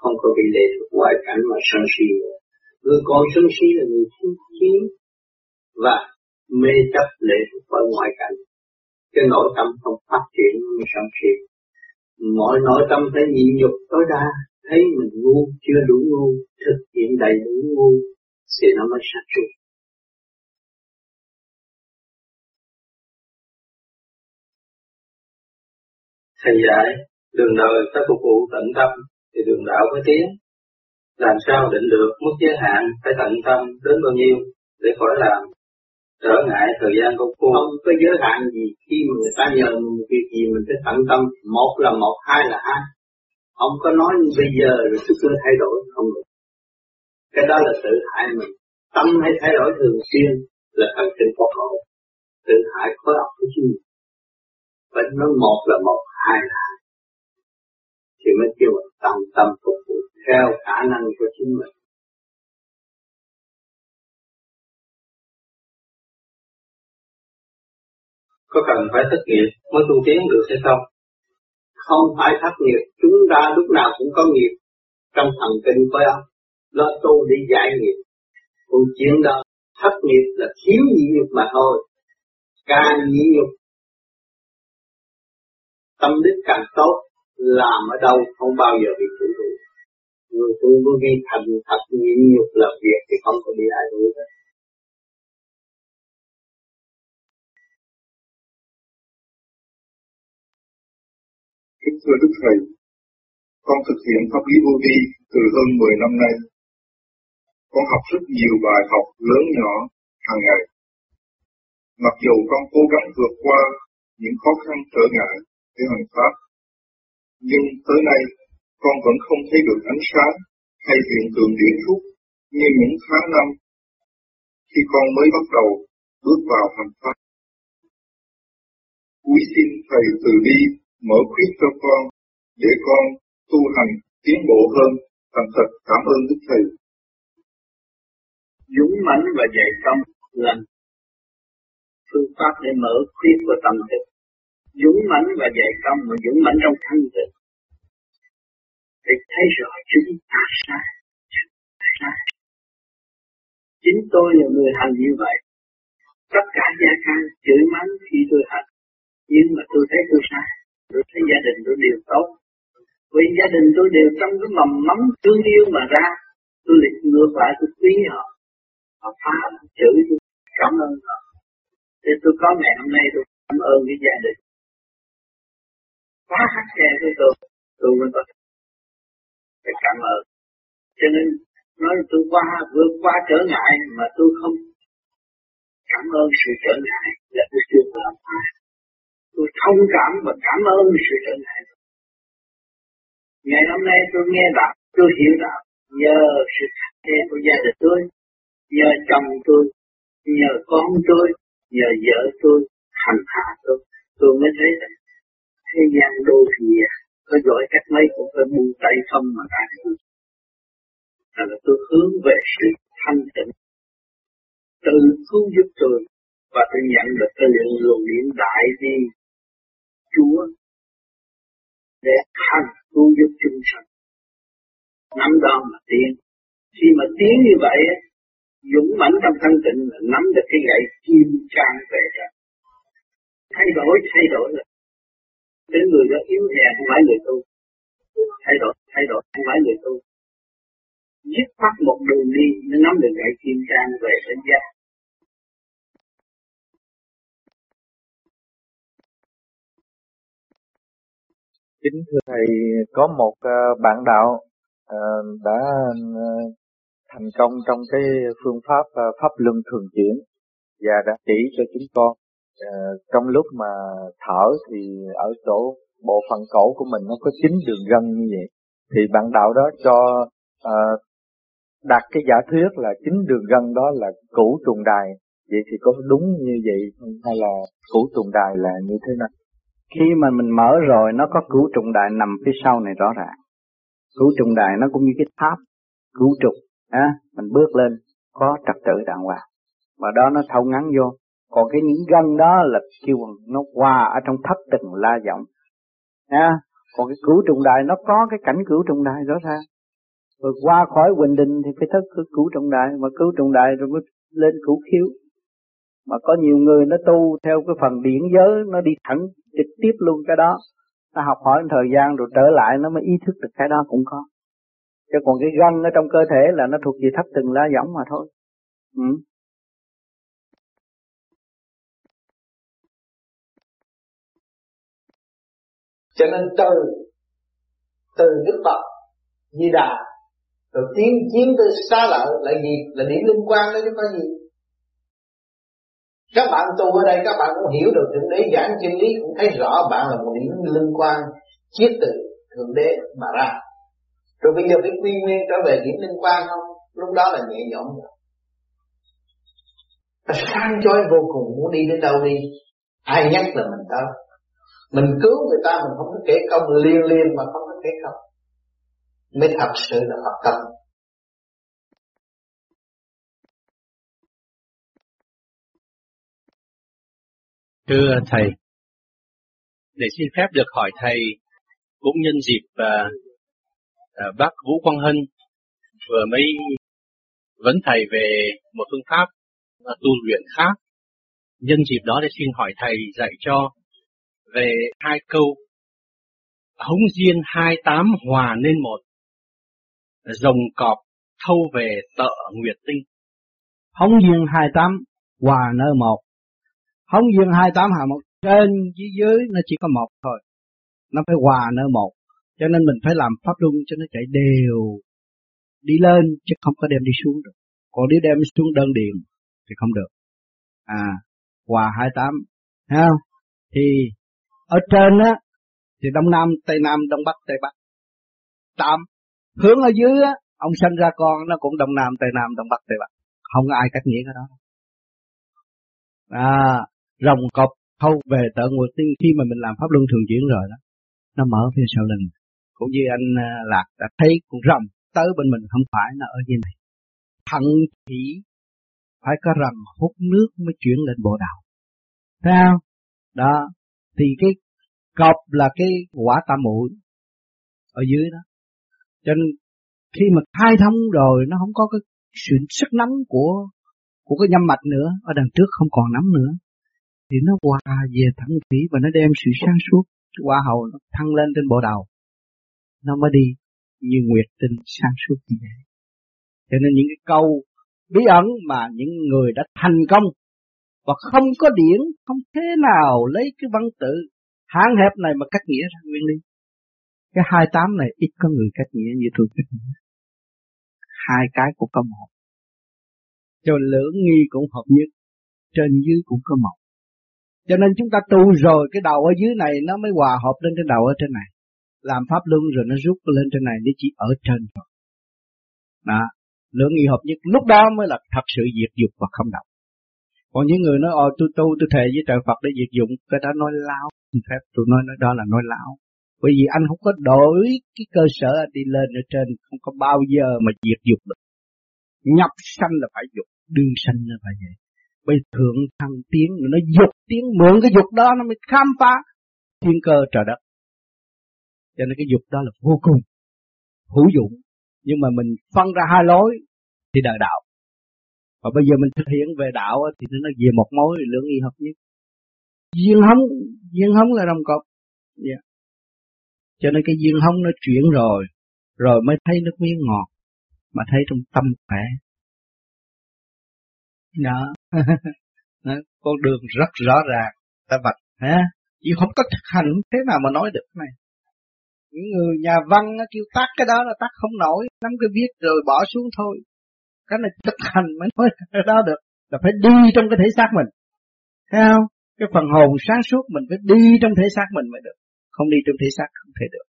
Không có bị lệ thuộc ngoại cảnh mà sân si nữa. Người còn sân si là người thiên chiến và mê chấp lệ thuộc vào ngoại cảnh. Cái nội tâm không phát triển mới sân si. Mọi nội tâm phải nhịn nhục tối đa. Thấy mình ngu, chưa đủ ngu, thực hiện đầy đủ ngu, thì nó mới sạch trụ thầy dạy đường đời ta phục vụ tận tâm, thì đường đạo mới tiến. Làm sao định được mức giới hạn phải tận tâm đến bao nhiêu để khỏi làm trở ngại thời gian công phu không có giới hạn gì. Khi mà người ta nhờ mình một việc gì, mình phải tận tâm. Một là một, hai là hai. Ông có nói bây giờ rồi tôi cứ thay đổi. Không được. Cái đó là tự hại mình. Tâm hay thay đổi thường xuyên là thần kinh phục khổ tự hại khối óc của chúng mình và nó một là một hai là hai thì mới kêu là tâm tâm phục vụ theo khả năng của chính mình có cần phải thất nghiệp mới tu tiến được hay không? Không phải thất nghiệp, chúng ta lúc nào cũng có nghiệp trong thần kinh phải không? Nó tu đi giải nghiệp. Còn chuyện đó thất nghiệp là thiếu nhị nhục mà thôi. Càng nhị nhục tâm đức càng tốt làm ở đâu không bao giờ bị phụ thuộc người tu có vi thành thật nhịn nhục làm việc thì không có bị ai đuổi hết Kính thưa Đức Thầy, con thực hiện pháp lý vô vi từ hơn 10 năm nay. Con học rất nhiều bài học lớn nhỏ hàng ngày. Mặc dù con cố gắng vượt qua những khó khăn trở ngại để hành pháp, nhưng tới nay con vẫn không thấy được ánh sáng hay hiện tượng điển phúc như những tháng năm khi con mới bắt đầu bước vào hành pháp. Quý xin Thầy từ bi mở khuyết cho con để con tu hành tiến bộ hơn. Thành thật cảm ơn Đức Thầy. Dũng mãnh và dạy tâm là phương pháp để mở khuyết của tâm thức. Dũng mãnh và dạy công mà dũng mãnh trong thanh tịnh. Thì thấy rõ chúng ta sai. sai. Chính tôi là người hành như vậy. Tất cả gia can chửi mắng khi tôi hành. Nhưng mà tôi thấy tôi sai tôi thấy gia đình tôi đều tốt vì gia đình tôi đều trong cái mầm mắm thương yêu mà ra, tôi lại ngược lại, tôi quý họ họ phá, chửi tôi, cảm ơn họ thì tôi có mẹ hôm nay tôi cảm ơn cái gia đình quá khắc khe với tôi tôi mới có phải cảm ơn. Cho nên, nói tôi qua, vượt qua trở ngại mà tôi không cảm ơn sự trở ngại là tôi chưa làm ai. Tôi thông cảm và cảm ơn sự trở ngại ngày hôm nay tôi nghe đạo, tôi hiểu đạo, nhờ sự khắc khe của gia đình tôi, nhờ chồng tôi, nhờ con tôi, nhờ vợ tôi thành hạ tôi tôi mới thấy rằng thế gian đô thì có giỏi cách mấy cũng phải buông tay không mà ra được là tôi hướng về sự thanh tịnh tự cứu giúp tôi và tôi nhận được cái lượng luồng điện đại đi Chúa để hành cứu giúp chúng sanh. Nắm đó mà tiến. Khi mà tiến như vậy, dũng mãnh trong thanh tịnh là nắm được cái gậy kim trang về rồi. Thay đổi, thay đổi rồi. Đến người đó yếu hèn không phải người tu. Thay đổi, thay đổi không phải người tu. Dứt khoát một đường đi, nó nắm được gậy kim trang về đến giác. Kính thưa Thầy, có một ờ, bạn đạo ờ, đã ờ, thành công trong cái phương pháp pháp luân thường chuyển và đã chỉ cho chúng con uh, trong lúc mà thở thì ở chỗ bộ phận cổ của mình nó có chín đường gân như vậy. Thì bạn đạo đó cho uh, đặt cái giả thuyết là chín đường gân đó là cũ trùng đài. Vậy thì có đúng như vậy không hay là cũ trùng đài là như thế nào? Khi mà mình mở rồi nó có cửu trùng đại nằm phía sau này rõ ràng. Cửu trùng đại nó cũng như cái tháp cửu trục á mình bước lên có trật tự đàng hoàng. Và đó nó thâu ngắn vô còn cái những gân đó là kêu nó qua ở trong thất từng la giọng. Nha. còn cái cửu trùng đại nó có cái cảnh cửu trùng đại rõ ràng. Rồi qua khỏi Quỳnh Đình thì phải thất cửu trùng đại mà cửu trùng đại rồi mới lên cửu khiếu. Mà có nhiều người nó tu theo cái phần điển giới, nó đi thẳng trực tiếp luôn cái đó. Nó học hỏi thời gian rồi trở lại, nó mới ý thức được cái đó cũng có. Chứ còn cái gân ở trong cơ thể là nó thuộc về thấp từng lá giọng mà thôi. Ừ. cho nên từ từ đức phật di đà, rồi tiến chiến tới xa lợi là gì? Là điểm liên quan đó chứ có gì. Các bạn tu ở đây, các bạn cũng hiểu được thượng đế giảng chân lý, cũng thấy rõ bạn là một điểm liên quan chiết từ thượng đế mà ra. Rồi bây giờ biết quy nguyên trở về điểm liên quan không? Lúc đó là nhẹ nhõm rồi. Sang chói vô cùng, muốn đi đến đâu đi? Ai nhắc là mình tới? Mình cứu người ta mình không có kể công liên liên mà không có kể công mới thật sự là học tâm Thưa Thầy, để xin phép được hỏi Thầy, cũng nhân dịp uh, uh, bác Vũ Quang Hân vừa mới vấn Thầy về một phương pháp uh, tu luyện khác. Nhân dịp đó để xin hỏi Thầy dạy cho về hai câu. Hống diên hai tám hòa nên một, rồng cọp thâu về tợ nguyệt tinh. Hống diên hai tám hòa nơi một. Hống diên hai tám hòa một. Trên dưới dưới nó chỉ có một thôi. Nó phải hòa nơi một. Cho nên mình phải làm pháp luân cho nó chạy đều. Đi lên chứ không có đem đi xuống được. Còn nếu đem xuống đơn điền thì không được. À hòa hai tám. Thấy không? Thì ở trên á, thì đông nam, tây nam, đông bắc, tây bắc. Tạm, hướng ở dưới á, ông sanh ra con nó cũng đông nam, tây nam, đông bắc, tây bắc. Không có ai cách nghĩa cái đó. À rồng cọp thâu về tận nguyệt tiên. Khi mà mình làm pháp luân thường chuyển rồi đó, nó mở phía sau lưng. Cũng như anh à, lạc đã thấy con rồng tới bên mình, không phải nó ở dưới này. Thận chỉ, phải có rồng hút nước mới chuyển lên bộ đầu thấy không? Đó thì cái cọp là cái quả tam muội ở dưới đó. Cho nên khi mà khai thông rồi, nó không có cái sự sức nắm của của cái nhâm mạch nữa, ở đằng trước không còn nắm nữa. Thì nó hòa về thẳng thủy và nó đem sự sáng suốt qua hầu nó thăng lên trên bộ đầu. Nó mới đi như nguyệt tinh sáng suốt như vậy. Cho nên những cái câu bí ẩn mà những người đã thành công và không có điển không thế nào lấy cái văn tự hạn hẹp này mà cách nghĩa ra nguyên lý. Cái hai tám này ít có người cách nghĩa như tôi cách nghĩa. Hai cái cũng có một. Cho lưỡng nghi cũng hợp nhất. Trên dưới cũng có một. Cho nên chúng ta tu rồi, cái đầu ở dưới này nó mới hòa hợp lên cái đầu ở trên này. Làm pháp luân rồi nó rút lên trên này, nó chỉ ở trên thôi. Đó. Lưỡng nghi hợp nhất. Lúc đó mới là thật sự diệt dục và không động còn những người nói ồ tôi tu, tôi thề với trời Phật để diệt dụng. Cái đó nói láo. Phép, tôi nói đó là nói láo. Bởi vì anh không có đổi cái cơ sở đi lên ở trên, không có bao giờ mà diệt dục được. Nhập sanh là phải dục, đương sanh là phải vậy. Bây thượng thăng tiến, nó dục tiến, mượn cái dục đó nó mới khám phá thiên cơ trời đất. Cho nên cái dục đó là vô cùng, hữu dụng. Nhưng mà mình phân ra hai lối thì đời đạo và bây giờ mình thực hiện về đạo thì nó về một mối lưỡng y hợp nhất duyên hống duyên hống là đồng cột yeah. Dạ. cho nên cái duyên hống nó chuyển rồi rồi mới thấy nước miếng ngọt mà thấy trong tâm khỏe đó. con đường rất rõ ràng ta vạch ha chỉ không có thực hành thế nào mà nói được này những người nhà văn kêu tắt cái đó là tắt không nổi nắm cái viết rồi bỏ xuống thôi cái này thực hành mới nói cái đó được. Là phải đi trong cái thể xác mình. Thấy không? Cái phần hồn sáng suốt mình phải đi trong thể xác mình mới được. Không đi trong thể xác không thể được.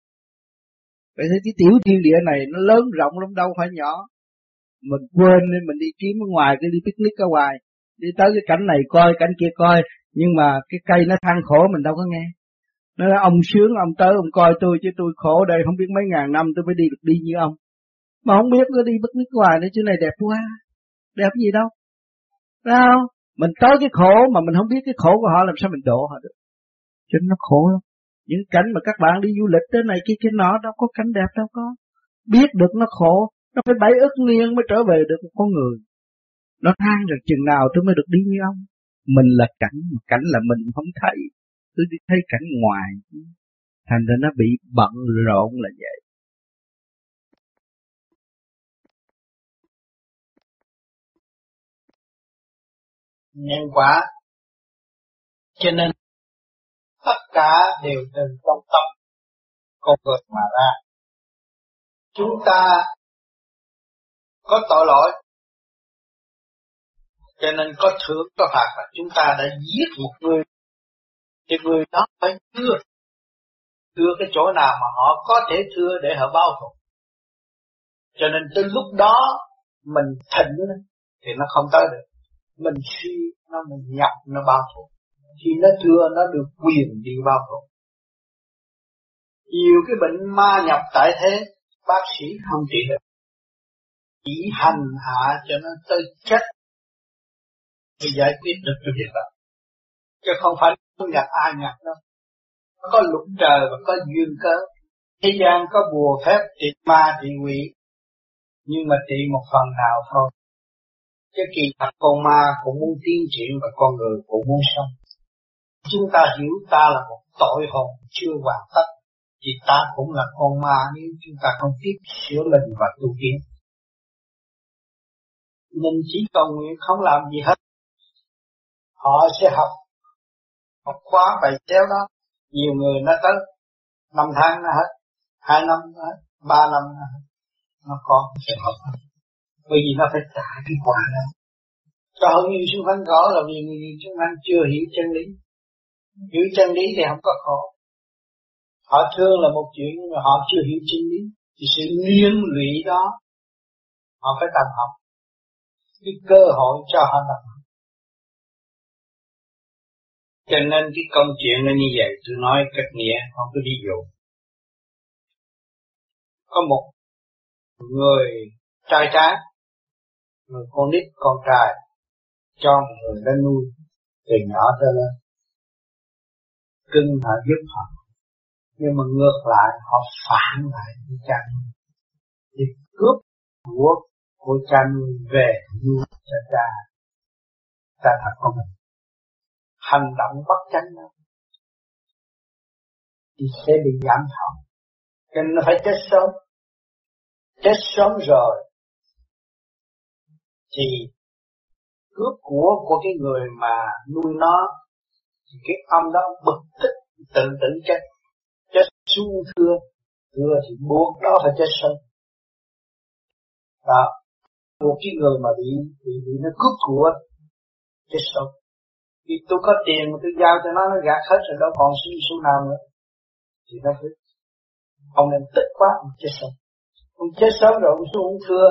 Vậy thì cái tiểu thiên địa này nó lớn rộng lắm, đâu phải nhỏ. Mình quên nên mình đi kiếm ở ngoài, cái đi picnic ở ngoài. Đi tới cái cảnh này coi, cảnh kia coi. Nhưng mà cái cây nó than khổ, mình đâu có nghe. Nó nói ông sướng, ông tới, ông coi tôi, chứ tôi khổ đây, không biết mấy ngàn năm tôi mới đi được đi như ông mà không biết nó đi bất nước ngoài nữa chứ này đẹp quá. Đẹp gì đâu. Sao mình tới cái khổ mà mình không biết cái khổ của họ, làm sao mình độ họ được? Cho nên nó khổ lắm. Những cảnh mà các bạn đi du lịch tới này kia kia nọ, đâu có cảnh đẹp đâu có. Biết được nó khổ, nó phải bảy ức niên mới trở về được một con người. Nó than rằng chừng nào tôi mới được đi như ông. Mình là cảnh, mà cảnh là mình không thấy. Tôi đi thấy cảnh ngoài. Thành ra nó bị bận rộn là vậy. Nhân quả cho nên, tất cả đều từ trong tâm con người mà ra. Chúng ta có tội lỗi. Cho nên có thưởng, có phạt là chúng ta đã giết một người. Thì người đó phải thưa. Thưa cái chỗ nào mà họ có thể thưa để họ bao thù cho nên tới lúc đó, mình thịnh thì nó không tới được mình suy, nó mình nhập, nó bao phủ. Khi nó thưa, nó được quyền đi bao phủ. Nhiều cái bệnh ma nhập tại thế, bác sĩ không trị được. Chỉ hành hạ cho nó tới chết để giải quyết được cái việc đó. Chứ không phải không nhập ai nhập đâu. Nó có luật trời và có duyên cớ. Thế gian có bùa phép trị ma trị quỷ. Nhưng mà trị một phần nào thôi cái kỳ thật con ma cũng muốn tiến triển và con người cũng muốn sống. Chúng ta hiểu ta là một tội hồn chưa hoàn tất, thì ta cũng là con ma nếu chúng ta không tiếp sửa mình và tu tiến Mình chỉ cầu nguyện không làm gì hết. Họ sẽ học học khóa bài chéo đó. Nhiều người nó tới năm tháng nó hết, hai năm nó hết, ba năm nó hết. Nó còn sẽ học. hết bởi vì nó phải trả cái quả đó. Cho hầu như xung quanh có là vì người xung quanh chưa hiểu chân lý. Hiểu chân lý thì không có khổ. Họ thương là một chuyện nhưng mà họ chưa hiểu chân lý. Thì sự liên lụy đó, họ phải tập học. Cái cơ hội cho họ tập học. cho nên cái công chuyện nó như vậy. Tôi nói cách nghĩa, không có ví dụ. Có một người trai tráng người con nít, con trai, cho một người đã nuôi từ nhỏ tới lớn cưng họ giúp họ. Nhưng mà ngược lại, họ phản lại với cha nuôi. Thì cướp của của cha nuôi về nuôi cho cha cha thật của mình. Hành động bất chánh đó, thì sẽ bị giảm thọ. Cho nên nó phải chết sớm. Chết sớm rồi thì cướp của của cái người mà nuôi nó thì cái ông đó bực tức tự tử chết. Chết xuống thưa thưa thì buộc đó phải chết sớm. Đó. Một cái người mà bị bị, bị nó cướp của chết sớm. Vì tôi có tiền mà tôi giao cho nó nó gạt hết rồi đâu còn xu số nào nữa. Thì nó cứ ông nên tức quá ông chết sớm. Ông chết sớm rồi ông xuống ông thưa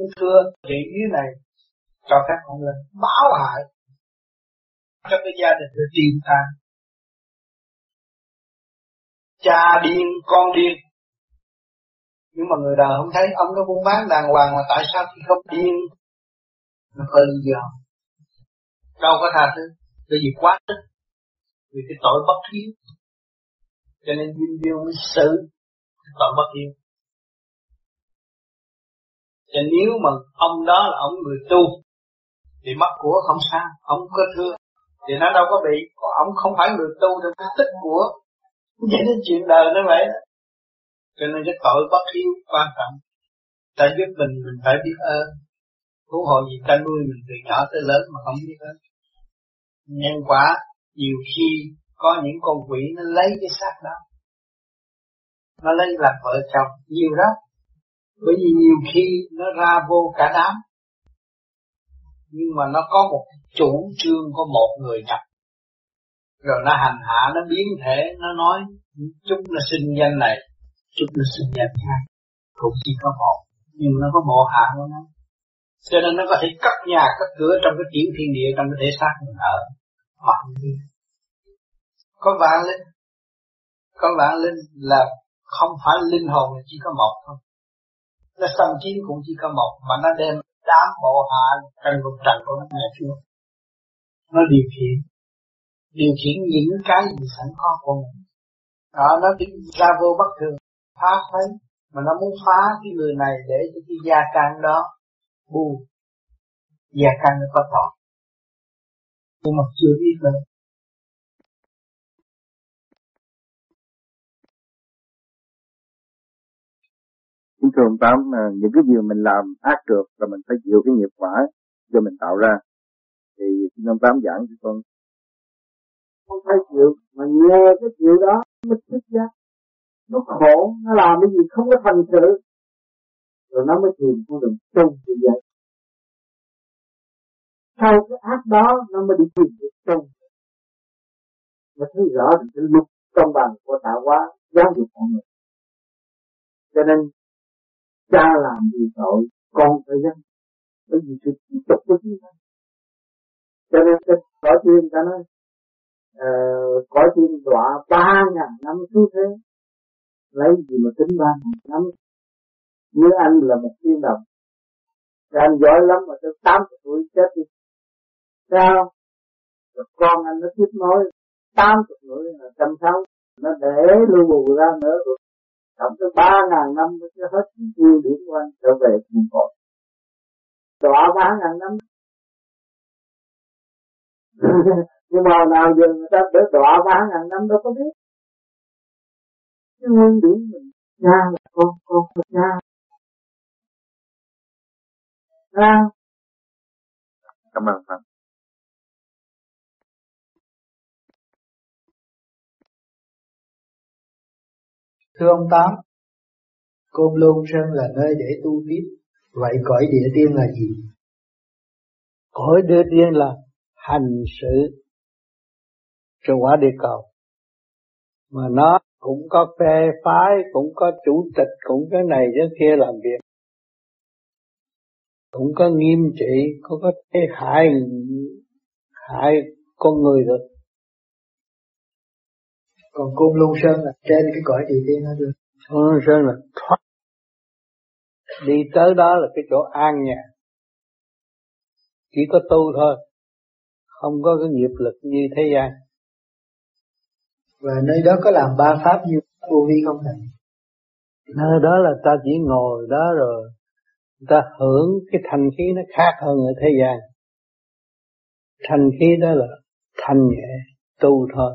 ông thưa. Chuyện dưới này cho các con lên. Báo hại cho cái gia đình được tiền ta. Cha điên, con điên. Nhưng mà người đời không thấy, ông nó buôn bán đàng hoàng mà tại sao thì không điên? Nó có lý do. Đâu có tha thứ. Bởi vì quá tức vì cái tội bất hiếu. Cho nên duyên điêu mới xử tội bất hiếu. Cho nếu mà ông đó là ông người tu thì mất của không sao ông có thương, thì nó đâu có bị còn ông không phải người tu được nó tích của vậy nên chuyện đời nó vậy đó. Cho nên cái tội bất hiếu quan trọng. Ta giúp mình mình phải biết ơn. Thú hộ gì ta nuôi mình từ nhỏ tới lớn mà không biết ơn. Nhân quả nhiều khi có những con quỷ nó lấy cái xác đó. Nó lấy làm vợ chồng nhiều đó bởi vì nhiều khi nó ra vô cả đám nhưng mà nó có một chủ trương có một người nhập rồi nó hành hạ, nó biến thể, nó nói chút nó sinh danh này chút nó sinh danh khác. Cũng chỉ có một, nhưng nó có bộ hạ của nó. Cho nên nó có thể cắt nhà cắt cửa trong cái tiểu thiên địa, trong cái thể xác mình ở. Hoặc có vạn linh. Có vạn linh là không phải linh hồn chỉ có một thôi. Nó xâm chiếm cũng chỉ có một, mà nó đem đám bộ hạ trần lục trần của nó nghe chưa nó điều khiển. Điều khiển những cái gì sẵn có của mình. Đó, nó đi ra vô bất thường phá thấy mà nó muốn phá cái người này để cho cái gia can đó bu gia can nó có tội. Nhưng mà chưa biết đâu Chúng thường tám à, những cái điều mình làm ác được là mình phải chịu cái nghiệp quả do mình tạo ra. Thì xin ông tám giảng cho con. Không phải chịu, mà nhờ cái chịu đó mới thức giác. Nó khổ, nó làm cái gì không có thành sự. Rồi nó mới tìm con đường tu như vậy. Sau cái ác đó nó mới đi tìm được tu. Nó thấy rõ được cái luật công bằng của tạo hóa giáo dục mọi người. Cho nên cha làm gì tội con phải dân bởi vì sự tiếp tục của chúng ta. Cho nên cái cõi tiên ta nói uh, cõi tiên đọa ba ngàn năm xuống thế lấy gì mà tính ba ngàn năm? Như anh là một tiên đồng thì anh giỏi lắm mà tới tám tuổi chết đi. Sao? Rồi con anh nó tiếp nối tám tuổi là trăm sáu nó để lưu bù ra nữa. rồi Cộng tới ba ngàn năm mới hết nhiều điểm của anh trở về nguồn cội. Đọa ba ngàn năm. Nhưng mà nào giờ người ta để đọa ba ngàn năm đâu có biết. Cái nguyên điểm mình cha là con, con là cha. Ra. Cảm ơn phật Thưa ông Tám, Côn Lôn Sơn là nơi để tu tiếp, vậy cõi địa tiên là gì? Cõi địa tiên là hành sự trên quả địa cầu. Mà nó cũng có phe phái, cũng có chủ tịch, cũng cái này cái kia làm việc. Cũng có nghiêm trị, có có thể hại hại con người được còn côn lôn sơn là trên cái cõi địa tiên đó được côn lôn sơn là thoát. Đi tới đó là cái chỗ an nhàn. Chỉ có tu thôi. Không có cái nghiệp lực như thế gian. Và nơi đó có làm ba pháp như vô vi không thầy? Nơi đó là ta chỉ ngồi đó rồi ta hưởng cái thanh khí nó khác hơn ở thế gian. Thanh khí đó là thanh nhẹ tu thôi